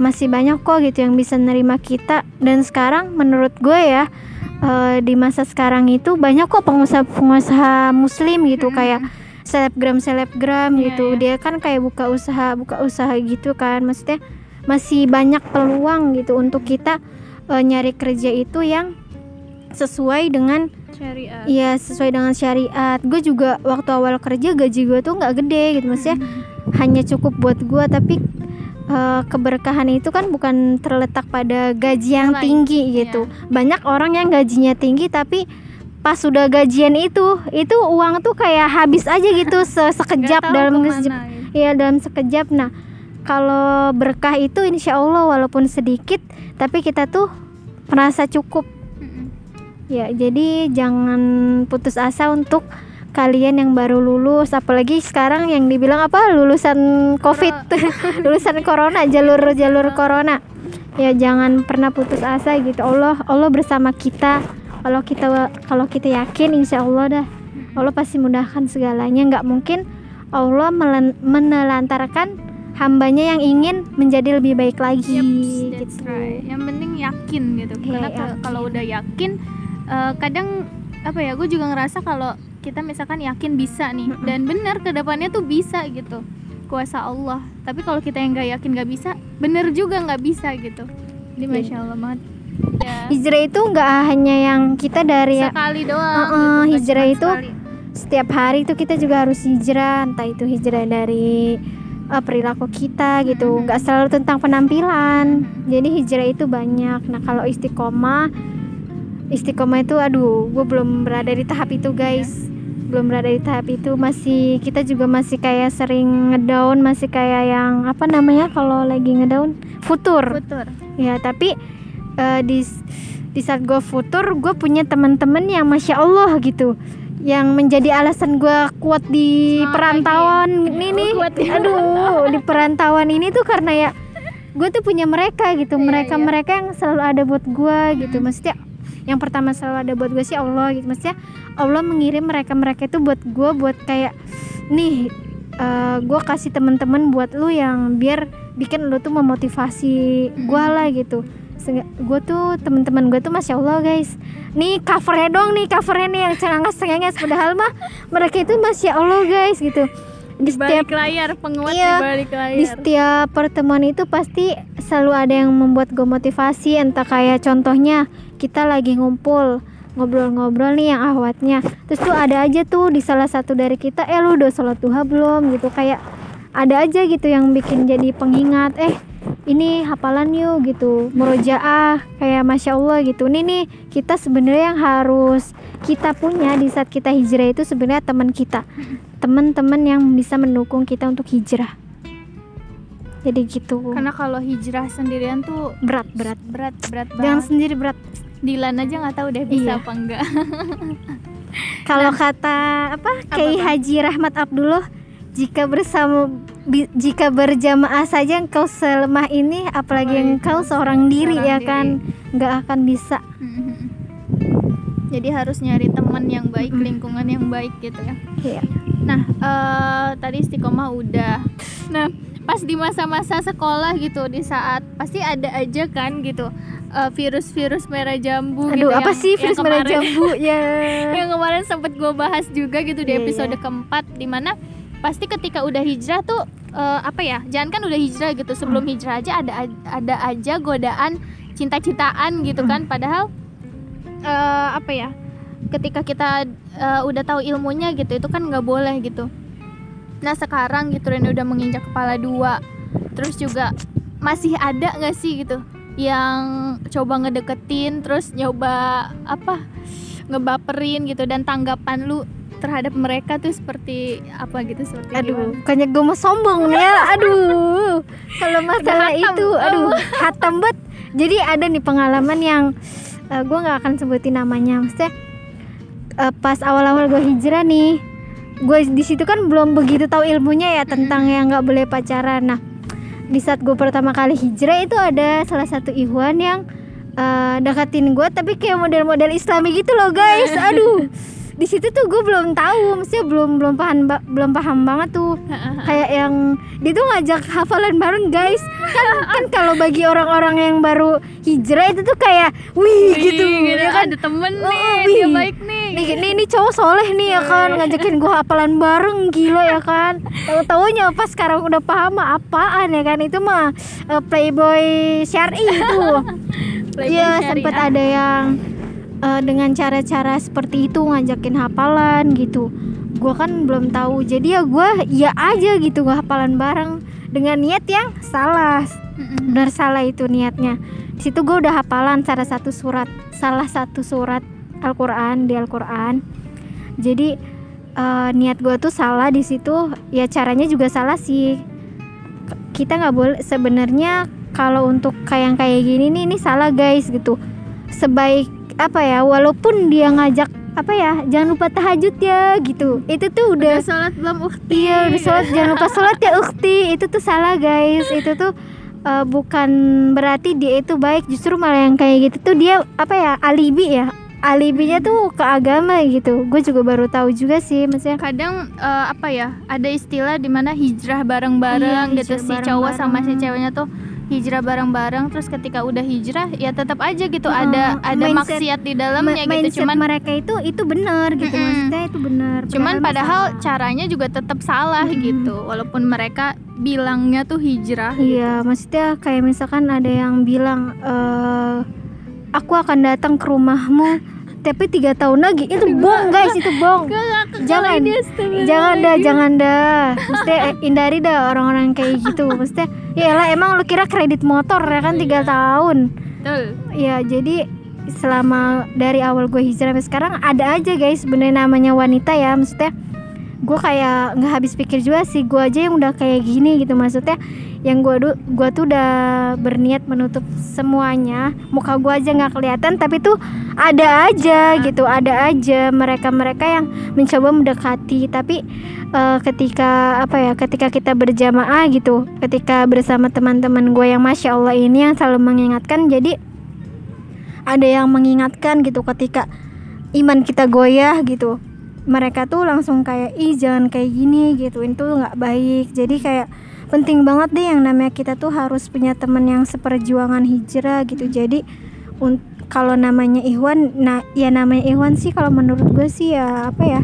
Speaker 2: masih banyak kok gitu yang bisa nerima kita. Dan sekarang menurut gue ya uh, di masa sekarang itu banyak kok pengusaha-pengusaha muslim gitu. Hmm. kayak selebgram selebgram yeah, gitu. yeah. dia kan kayak buka usaha buka usaha gitu kan. Maksudnya masih banyak peluang gitu untuk kita uh, nyari kerja itu yang sesuai dengan
Speaker 1: syariat.
Speaker 2: Iya sesuai dengan syariat. Gue juga waktu awal kerja gaji gue tuh nggak gede gitu maksudnya hmm. hanya cukup buat gue tapi uh, keberkahan itu kan bukan terletak pada gaji yang tinggi gitu. Yeah. banyak orang yang gajinya tinggi tapi pas sudah gajian itu itu uang tuh kayak habis aja gitu se sekejap dalam sekejap. gitu. ya dalam sekejap. Nah kalau berkah itu insya Allah walaupun sedikit tapi kita tuh merasa cukup Ya, jadi jangan putus asa untuk kalian yang baru lulus apalagi sekarang yang dibilang apa? Lulusan covid. Lulusan corona jalur jalur corona. Ya jangan pernah putus asa gitu. Allah Allah bersama kita. Kalau kita kalau kita yakin insya Allah dah. Allah pasti mudahkan segalanya. Nggak mungkin Allah menelantarkan hambanya yang ingin menjadi lebih baik lagi.
Speaker 1: Yep, gitu. right. yang penting yakin gitu. Karena yeah, kalau udah yakin uh, kadang apa ya gue juga ngerasa kalau kita misalkan yakin bisa nih dan benar ke depannya tuh bisa gitu kuasa Allah tapi kalau kita yang nggak yakin nggak bisa bener juga nggak bisa gitu jadi iya. masya Allah banget
Speaker 2: ya. hijrah itu nggak hanya yang kita dari
Speaker 1: sekali doang
Speaker 2: uh, uh, gitu, hijrah itu sekali. setiap hari itu kita juga harus hijrah entah itu hijrah dari uh, perilaku kita gitu nggak hmm. selalu tentang penampilan jadi hijrah itu banyak nah kalau istiqomah istiqomah itu aduh gue belum berada di tahap itu guys. Belum berada di tahap itu. Masih kita juga masih kayak sering ngedown masih kayak yang apa namanya kalau lagi ngedown futur.
Speaker 1: Futur.
Speaker 2: Ya tapi uh, di di saat gue futur gue punya teman-teman yang masya allah gitu. Yang menjadi alasan gue kuat di Semangat perantauan lagi. ini nih. Ya. aduh di perantauan ini tuh karena ya gue tuh punya mereka gitu. Iya, mereka iya. mereka yang selalu ada buat gue gitu. Hmm. maksudnya yang pertama selalu ada buat gue sih Allah gitu. Maksudnya Allah mengirim mereka mereka itu buat gue buat kayak nih uh, gue kasih temen-temen buat lu yang biar bikin lu tuh memotivasi gue lah gitu. Gue tuh temen-temen gue tuh masya Allah guys. Nih covernya dong nih covernya nih yang cengangas cengangas padahal mah mereka itu masya Allah guys gitu
Speaker 1: di setiap balik layar penguat iya, di balik layar.
Speaker 2: di setiap pertemuan itu pasti selalu ada yang membuat gue motivasi. Entah kayak contohnya kita lagi ngumpul ngobrol-ngobrol nih yang ahwatnya terus tuh ada aja tuh di salah satu dari kita eh lu udah sholat duha belum? Gitu kayak ada aja gitu yang bikin jadi pengingat. Eh ini hafalan yuk gitu. Murojaah kayak masya Allah gitu. Ini nih kita sebenarnya yang harus kita punya di saat kita hijrah itu sebenarnya teman kita. Teman-teman yang bisa mendukung kita untuk hijrah. Jadi gitu.
Speaker 1: Karena kalau hijrah sendirian tuh
Speaker 2: berat berat.
Speaker 1: Berat berat
Speaker 2: banget. jangan sendiri berat.
Speaker 1: Dilan aja nggak tahu deh bisa iya. apa enggak.
Speaker 2: Kalau nah, kata apa Kiai Haji Rahmat Abdullah jika bersama bi, jika berjamaah saja engkau selemah ini apalagi oh, engkau seorang diri seorang ya diri. kan nggak akan bisa mm-hmm.
Speaker 1: jadi harus nyari teman yang baik lingkungan yang baik gitu ya
Speaker 2: yeah.
Speaker 1: nah uh, tadi istiqomah udah nah pas di masa-masa sekolah gitu di saat pasti ada aja kan gitu uh, virus-virus merah jambu
Speaker 2: Aduh,
Speaker 1: gitu
Speaker 2: apa yang, sih virus merah jambu ya
Speaker 1: yang kemarin sempat gue bahas juga gitu di yeah, episode yeah. keempat di mana pasti ketika udah hijrah tuh uh, apa ya jangan kan udah hijrah gitu sebelum hmm. hijrah aja ada ada aja godaan cinta-cintaan gitu kan hmm. padahal uh, apa ya ketika kita uh, udah tahu ilmunya gitu itu kan nggak boleh gitu nah sekarang gitu Reni udah menginjak kepala dua terus juga masih ada nggak sih gitu yang coba ngedeketin terus nyoba apa ngebaperin gitu dan tanggapan lu terhadap mereka tuh seperti apa gitu seperti
Speaker 2: aduh kayaknya gue mau sombong nih ya. Aduh. Kalau masalah itu aduh hatam banget. Jadi ada nih pengalaman yang uh, gue nggak akan sebutin namanya. Maksudnya uh, pas awal-awal gue hijrah nih gue di situ kan belum begitu tahu ilmunya ya tentang yang nggak boleh pacaran. Nah di saat gue pertama kali hijrah itu ada salah satu ikhwan yang uh, deketin gue tapi kayak model-model islami gitu loh guys. Aduh di situ tuh gue belum tahu maksudnya belum belum paham belum paham banget tuh. Kayak yang dia tuh ngajak hafalan bareng guys. Kan kan kalau bagi orang-orang yang baru hijrah itu tuh kayak wih, wih gitu,
Speaker 1: gitu
Speaker 2: ya kan?
Speaker 1: ada temen oh, nih wih. dia baik nih.
Speaker 2: Nih nih, nih cowok soleh nih ya kan? Ngajakin gue hafalan bareng gila ya kan? Tahu taunya pas sekarang udah paham apaan ya kan? Itu mah uh, playboy syari itu Iya sempat ada yang uh, dengan cara-cara seperti itu ngajakin hafalan gitu. Gue kan belum tahu. Jadi ya gue ya aja gitu gue hafalan bareng dengan niat yang salah. Benar salah itu niatnya. Di situ gue udah hafalan salah satu surat salah satu surat Al-Quran di Al-Quran. Jadi uh, niat gue tuh salah di situ. Ya caranya juga salah sih. Kita nggak boleh sebenarnya kalau untuk kayak kayak gini nih ini salah guys gitu. Sebaik apa ya walaupun dia ngajak apa ya jangan lupa tahajud ya gitu. Itu tuh udah,
Speaker 1: udah sholat belum ukti
Speaker 2: iya udah sholat jangan lupa sholat ya ukti itu tuh salah guys. Itu tuh uh, bukan berarti dia itu baik. Justru malah yang kayak gitu tuh dia apa ya alibi ya. Alibinya tuh ke agama gitu. Gue juga baru tahu juga sih maksudnya
Speaker 1: kadang uh, apa ya ada istilah di mana hijrah bareng-bareng iya, gitu. Si cowok sama si ceweknya tuh hijrah bareng-bareng terus ketika udah hijrah ya tetap aja gitu oh, ada ada mindset, maksiat di dalamnya
Speaker 2: ma
Speaker 1: gitu
Speaker 2: cuman mereka itu itu benar gitu mm -hmm. maksudnya itu benar
Speaker 1: cuman padahal salah. caranya juga tetap salah mm -hmm. gitu walaupun mereka bilangnya tuh hijrah
Speaker 2: iya gitu. maksudnya kayak misalkan ada yang bilang uh, aku akan datang ke rumahmu tapi tiga tahun lagi itu bohong guys itu bohong jangan jangan dah jangan dah mesti hindari dah orang-orang kayak gitu mesti ya lah emang lu kira kredit motor ya kan tiga iya. tahun ya jadi selama dari awal gue hijrah sampai sekarang ada aja guys bener namanya wanita ya maksudnya gue kayak nggak habis pikir juga sih gue aja yang udah kayak gini gitu. Maksudnya yang gue gua tuh udah berniat menutup semuanya. Muka gue aja nggak kelihatan tapi tuh ada aja gitu ada aja mereka mereka yang mencoba mendekati. Tapi uh, ketika apa ya ketika kita berjamaah gitu ketika bersama teman-teman gue yang masya allah ini yang selalu mengingatkan jadi ada yang mengingatkan gitu ketika iman kita goyah gitu mereka tuh langsung kayak ih jangan kayak gini gitu. Itu nggak baik. Jadi kayak penting banget deh yang namanya kita tuh harus punya teman yang seperjuangan hijrah gitu. Jadi kalau namanya Ikhwan nah ya namanya Ikhwan sih kalau menurut gue sih ya apa ya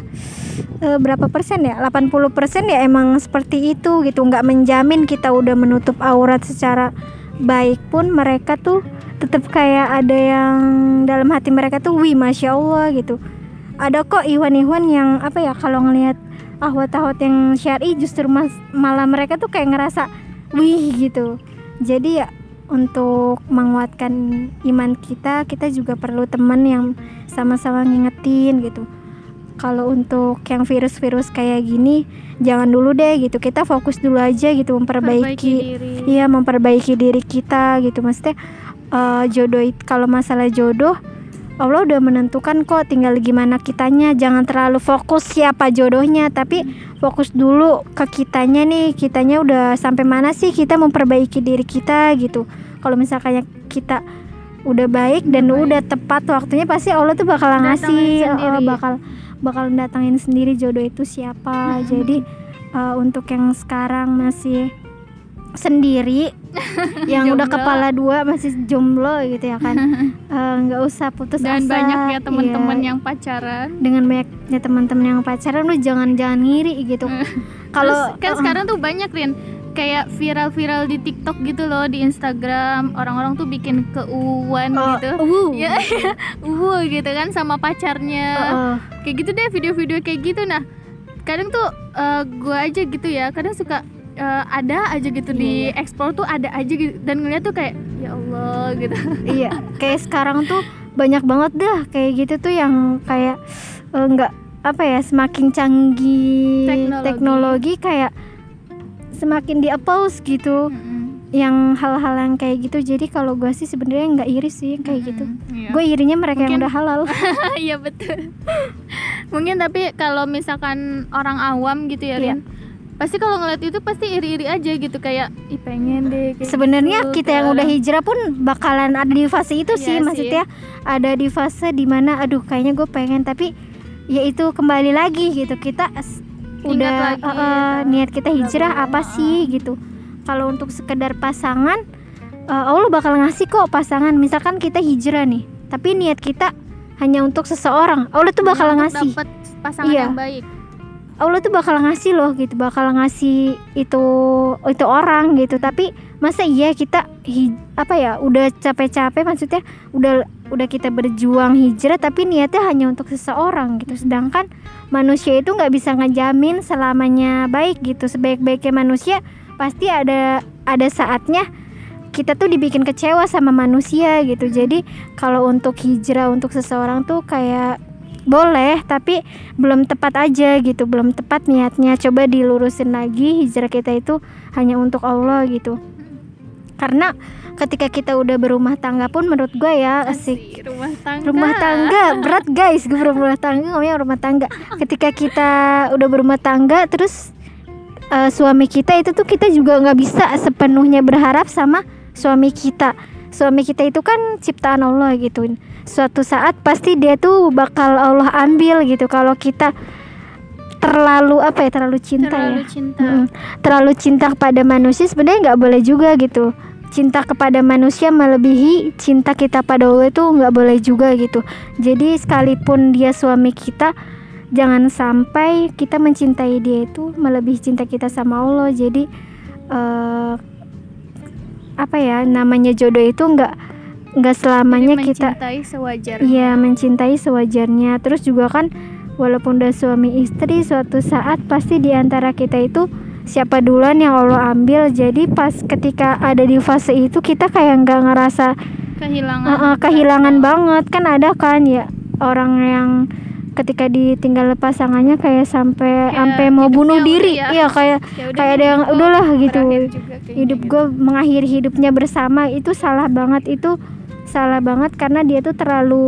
Speaker 2: e, berapa persen ya? 80 persen ya emang seperti itu gitu. Nggak menjamin kita udah menutup aurat secara baik pun mereka tuh tetap kayak ada yang dalam hati mereka tuh wih masya Allah gitu ada kok Ikhwan-Ikhwan yang apa ya kalau ngelihat ahwat-ahwat yang syari justru mas, malah mereka tuh kayak ngerasa wih gitu. Jadi ya untuk menguatkan iman kita kita juga perlu teman yang sama-sama ngingetin gitu. Kalau untuk yang virus-virus kayak gini jangan dulu deh gitu. Kita fokus dulu aja gitu memperbaiki iya memperbaiki diri kita gitu. Maksudnya uh, jodoh kalau masalah jodoh Allah udah menentukan kok tinggal gimana kitanya. Jangan terlalu fokus siapa jodohnya tapi fokus dulu ke kitanya nih. Kitanya udah sampai mana sih kita memperbaiki diri kita gitu. Kalau misalnya kita udah baik dan baik. udah tepat waktunya pasti Allah tuh bakal ngasih uh, bakal bakal datangin sendiri jodoh itu siapa. Jadi uh, untuk yang sekarang masih sendiri yang udah kepala dua masih jomblo gitu ya kan. Eh, nggak uh, usah putus
Speaker 1: dan
Speaker 2: asa.
Speaker 1: banyak ya teman-teman iya. yang pacaran.
Speaker 2: Dengan banyaknya teman-teman yang pacaran lu jangan jangan ngiri gitu.
Speaker 1: Kalau kan uh, sekarang tuh banyak Rin. Kayak viral-viral di TikTok gitu loh di Instagram. Orang-orang tuh bikin keuuan uh, gitu. uh. ya uh gitu kan sama pacarnya. Uh, uh. kayak gitu deh video-video kayak gitu. Nah kadang tuh uh, gue aja gitu ya. Kadang suka uh, ada aja gitu yeah. di iya. ekspor tuh ada aja gitu dan ngeliat tuh kayak ya Allah gitu
Speaker 2: iya kayak sekarang tuh banyak banget dah kayak gitu tuh yang kayak uh, nggak apa ya semakin canggih teknologi, teknologi kayak semakin di gitu mm -hmm. yang hal-hal yang kayak gitu jadi kalau gue sih sebenarnya nggak iri sih kayak gitu
Speaker 1: iya.
Speaker 2: gue irinya mereka yang
Speaker 1: Mungkin-
Speaker 2: udah halal
Speaker 1: iya betul mungkin tapi kalau misalkan orang awam gitu ya
Speaker 2: Iya.
Speaker 1: Rin pasti kalau ngeliat itu pasti iri-iri aja gitu kayak ih pengen deh kayak
Speaker 2: sebenarnya
Speaker 1: gitu,
Speaker 2: kita yang udah hijrah pun bakalan ada di fase itu
Speaker 1: Iya
Speaker 2: sih
Speaker 1: sih.
Speaker 2: maksudnya ada di fase di mana aduh kayaknya gue pengen tapi ya itu kembali lagi gitu kita
Speaker 1: Ingat
Speaker 2: udah
Speaker 1: lagi,
Speaker 2: eh,
Speaker 1: kita
Speaker 2: niat kita
Speaker 1: udah
Speaker 2: hijrah
Speaker 1: belum,
Speaker 2: apa
Speaker 1: eh.
Speaker 2: sih gitu kalau untuk sekedar pasangan eh, Allah bakal ngasih kok pasangan misalkan kita hijrah nih tapi niat kita hanya untuk seseorang Allah tuh bakal
Speaker 1: Untuk
Speaker 2: ngasih
Speaker 1: pasangan
Speaker 2: Iya.
Speaker 1: yang baik
Speaker 2: Allah tuh bakal ngasih loh gitu bakal ngasih itu itu orang gitu. Tapi masa iya kita apa ya udah capek-capek maksudnya udah udah kita berjuang hijrah tapi niatnya hanya untuk seseorang gitu. Sedangkan manusia itu nggak bisa ngejamin selamanya baik gitu. Sebaik-baiknya manusia pasti ada ada saatnya kita tuh dibikin kecewa sama manusia gitu. Jadi kalau untuk hijrah untuk seseorang tuh kayak boleh tapi belum tepat aja gitu. Belum tepat niatnya. Coba dilurusin lagi hijrah kita itu hanya untuk Allah gitu. Karena ketika kita udah berumah tangga pun menurut gue ya asik
Speaker 1: rumah tangga.
Speaker 2: Rumah tangga berat guys gue berumah tangga ngomongnya rumah tangga. Ketika kita udah berumah tangga terus eh, suami kita itu tuh kita juga nggak bisa sepenuhnya berharap sama suami kita suami kita itu kan ciptaan Allah gitu. Suatu saat pasti dia tuh bakal Allah ambil gitu. Kalau kita terlalu apa ya terlalu cinta
Speaker 1: terlalu
Speaker 2: ya
Speaker 1: cinta.
Speaker 2: Mm-mm. terlalu cinta kepada manusia sebenarnya nggak boleh juga gitu. Cinta kepada manusia melebihi cinta kita pada Allah itu nggak boleh juga gitu. Jadi sekalipun dia suami kita jangan sampai kita mencintai dia itu melebihi cinta kita sama Allah. Jadi eh, apa ya namanya jodoh itu nggak nggak selamanya
Speaker 1: Jadi
Speaker 2: kita
Speaker 1: mencintai sewajarnya.
Speaker 2: Iya mencintai sewajarnya. Terus juga kan Walaupun udah suami istri Suatu saat pasti di antara kita itu Siapa duluan yang Allah ambil. Jadi pas ketika ada di fase itu Kita kayak nggak ngerasa
Speaker 1: kehilangan
Speaker 2: "Eh, eh, Kehilangan banget. Kan ada kan ya Orang yang ketika ditinggal pasangannya Kayak sampai sampai mau bunuh diri.
Speaker 1: ya.
Speaker 2: Iya kayak
Speaker 1: Ya
Speaker 2: kayak ada yang
Speaker 1: gua
Speaker 2: udahlah gitu hidup gue mengakhiri hidupnya bersama itu salah banget itu salah banget karena dia tuh terlalu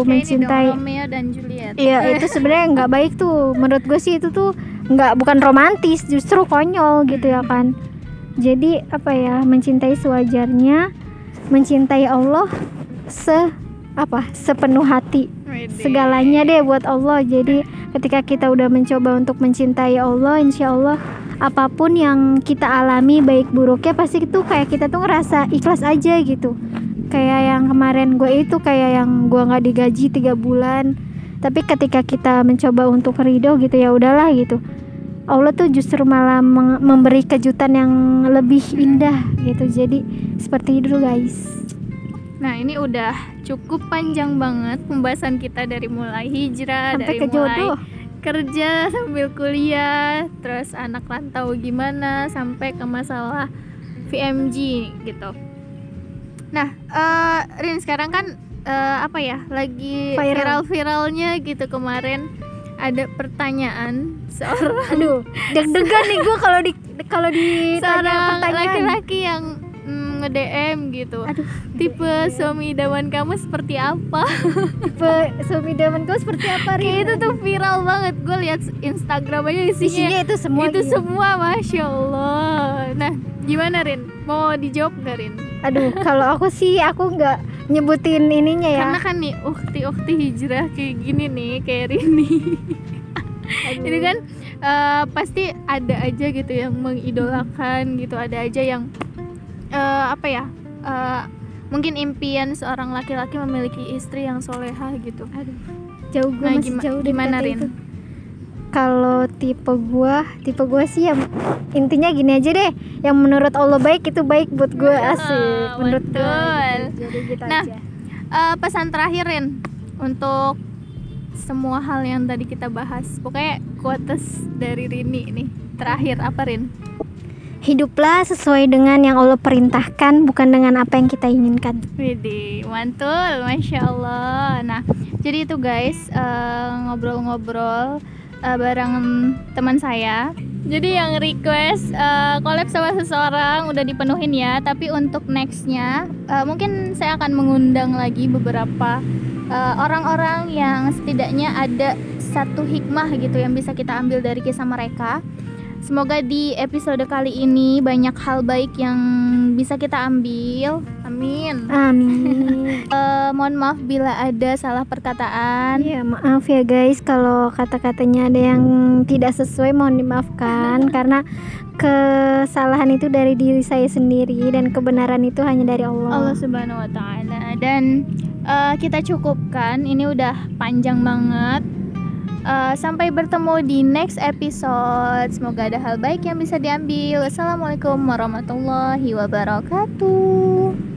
Speaker 1: Kayak
Speaker 2: mencintai
Speaker 1: Romeo dan Juliet.
Speaker 2: Iya itu sebenarnya nggak baik tuh. Menurut gue sih itu tuh nggak bukan romantis justru konyol gitu ya kan. Jadi apa ya mencintai sewajarnya mencintai Allah se apa sepenuh hati. Segalanya deh buat Allah. Jadi ketika kita udah mencoba untuk mencintai Allah insya Allah apa pun yang kita alami baik buruknya pasti itu kayak kita tuh ngerasa ikhlas aja gitu. Kayak yang kemarin gue itu kayak yang gue nggak digaji tiga bulan. Tapi ketika kita mencoba untuk ridho gitu ya udahlah gitu. Allah tuh justru malah memberi kejutan yang lebih indah gitu. Jadi seperti itu guys.
Speaker 1: Nah ini udah cukup panjang banget pembahasan kita dari mulai hijrah,
Speaker 2: sampai
Speaker 1: dari
Speaker 2: ke
Speaker 1: mulai
Speaker 2: jodoh
Speaker 1: kerja sambil kuliah, terus anak rantau gimana, sampai ke masalah VMG gitu. Nah, eh Rin sekarang kan eh, apa ya lagi
Speaker 2: Viral.
Speaker 1: viral-viralnya gitu kemarin ada pertanyaan seorang
Speaker 2: aduh deg-degan nih gue kalau di kalau ditanya
Speaker 1: seorang
Speaker 2: pertanyaan
Speaker 1: laki-laki yang nge-DM gitu.
Speaker 2: aduh
Speaker 1: Tipe suami idaman kamu seperti apa?
Speaker 2: tipe suami idaman kau seperti apa
Speaker 1: Kayak itu tuh viral banget. Gue lihat Instagram aja isinya,
Speaker 2: isinya itu semua
Speaker 1: itu
Speaker 2: iya.
Speaker 1: semua, masya Allah. Nah, gimana Rin? Mau dijawab gak Rin?
Speaker 2: aduh kalau aku sih aku nggak nyebutin ininya ya
Speaker 1: Karena kan nih, ukti-ukti hijrah kayak gini nih, kayak Rini. Itu kan eh, pasti ada aja gitu yang mengidolakan gitu, ada aja yang eh, apa ya? eh, mungkin impian seorang laki-laki memiliki istri yang soleha gitu.
Speaker 2: aduh jauh gue
Speaker 1: Nah,
Speaker 2: masih
Speaker 1: gima-
Speaker 2: jauh
Speaker 1: gimana, Rin?
Speaker 2: kalau tipe gua tipe gua sih yang intinya gini aja deh yang menurut Allah baik itu baik buat gue asik menurut gue jadi gitu
Speaker 1: Nah,
Speaker 2: aja
Speaker 1: Eh, pesan terakhir Rin untuk semua hal yang tadi kita bahas. Pokoknya quotes dari Rini nih. Terakhir apa Rin?
Speaker 2: Hiduplah sesuai dengan yang Allah perintahkan bukan dengan apa yang kita inginkan
Speaker 1: Widih, mantul, masya Allah. Nah, jadi itu guys eh, ngobrol-ngobrol eh, bareng teman saya Jadi yang request uh, collab sama seseorang udah dipenuhin ya. Tapi untuk nextnya uh, mungkin saya akan mengundang lagi beberapa uh, orang-orang uh, yang setidaknya ada satu hikmah gitu yang bisa kita ambil dari kisah mereka. Semoga di episode kali ini banyak hal baik yang bisa kita ambil. Amin.
Speaker 2: Amin.
Speaker 1: uh, mohon maaf bila ada salah perkataan.
Speaker 2: Ya maaf ya guys kalau kata-katanya ada yang tidak sesuai mohon dimaafkan karena kesalahan itu dari diri saya sendiri dan kebenaran itu hanya dari Allah.
Speaker 1: Allah Subhanahu wa taala. Dan uh, kita cukupkan. Ini udah panjang banget Uh, sampai bertemu di next episode. Semoga ada hal baik yang bisa diambil. Assalamualaikum warahmatullahi wabarakatuh.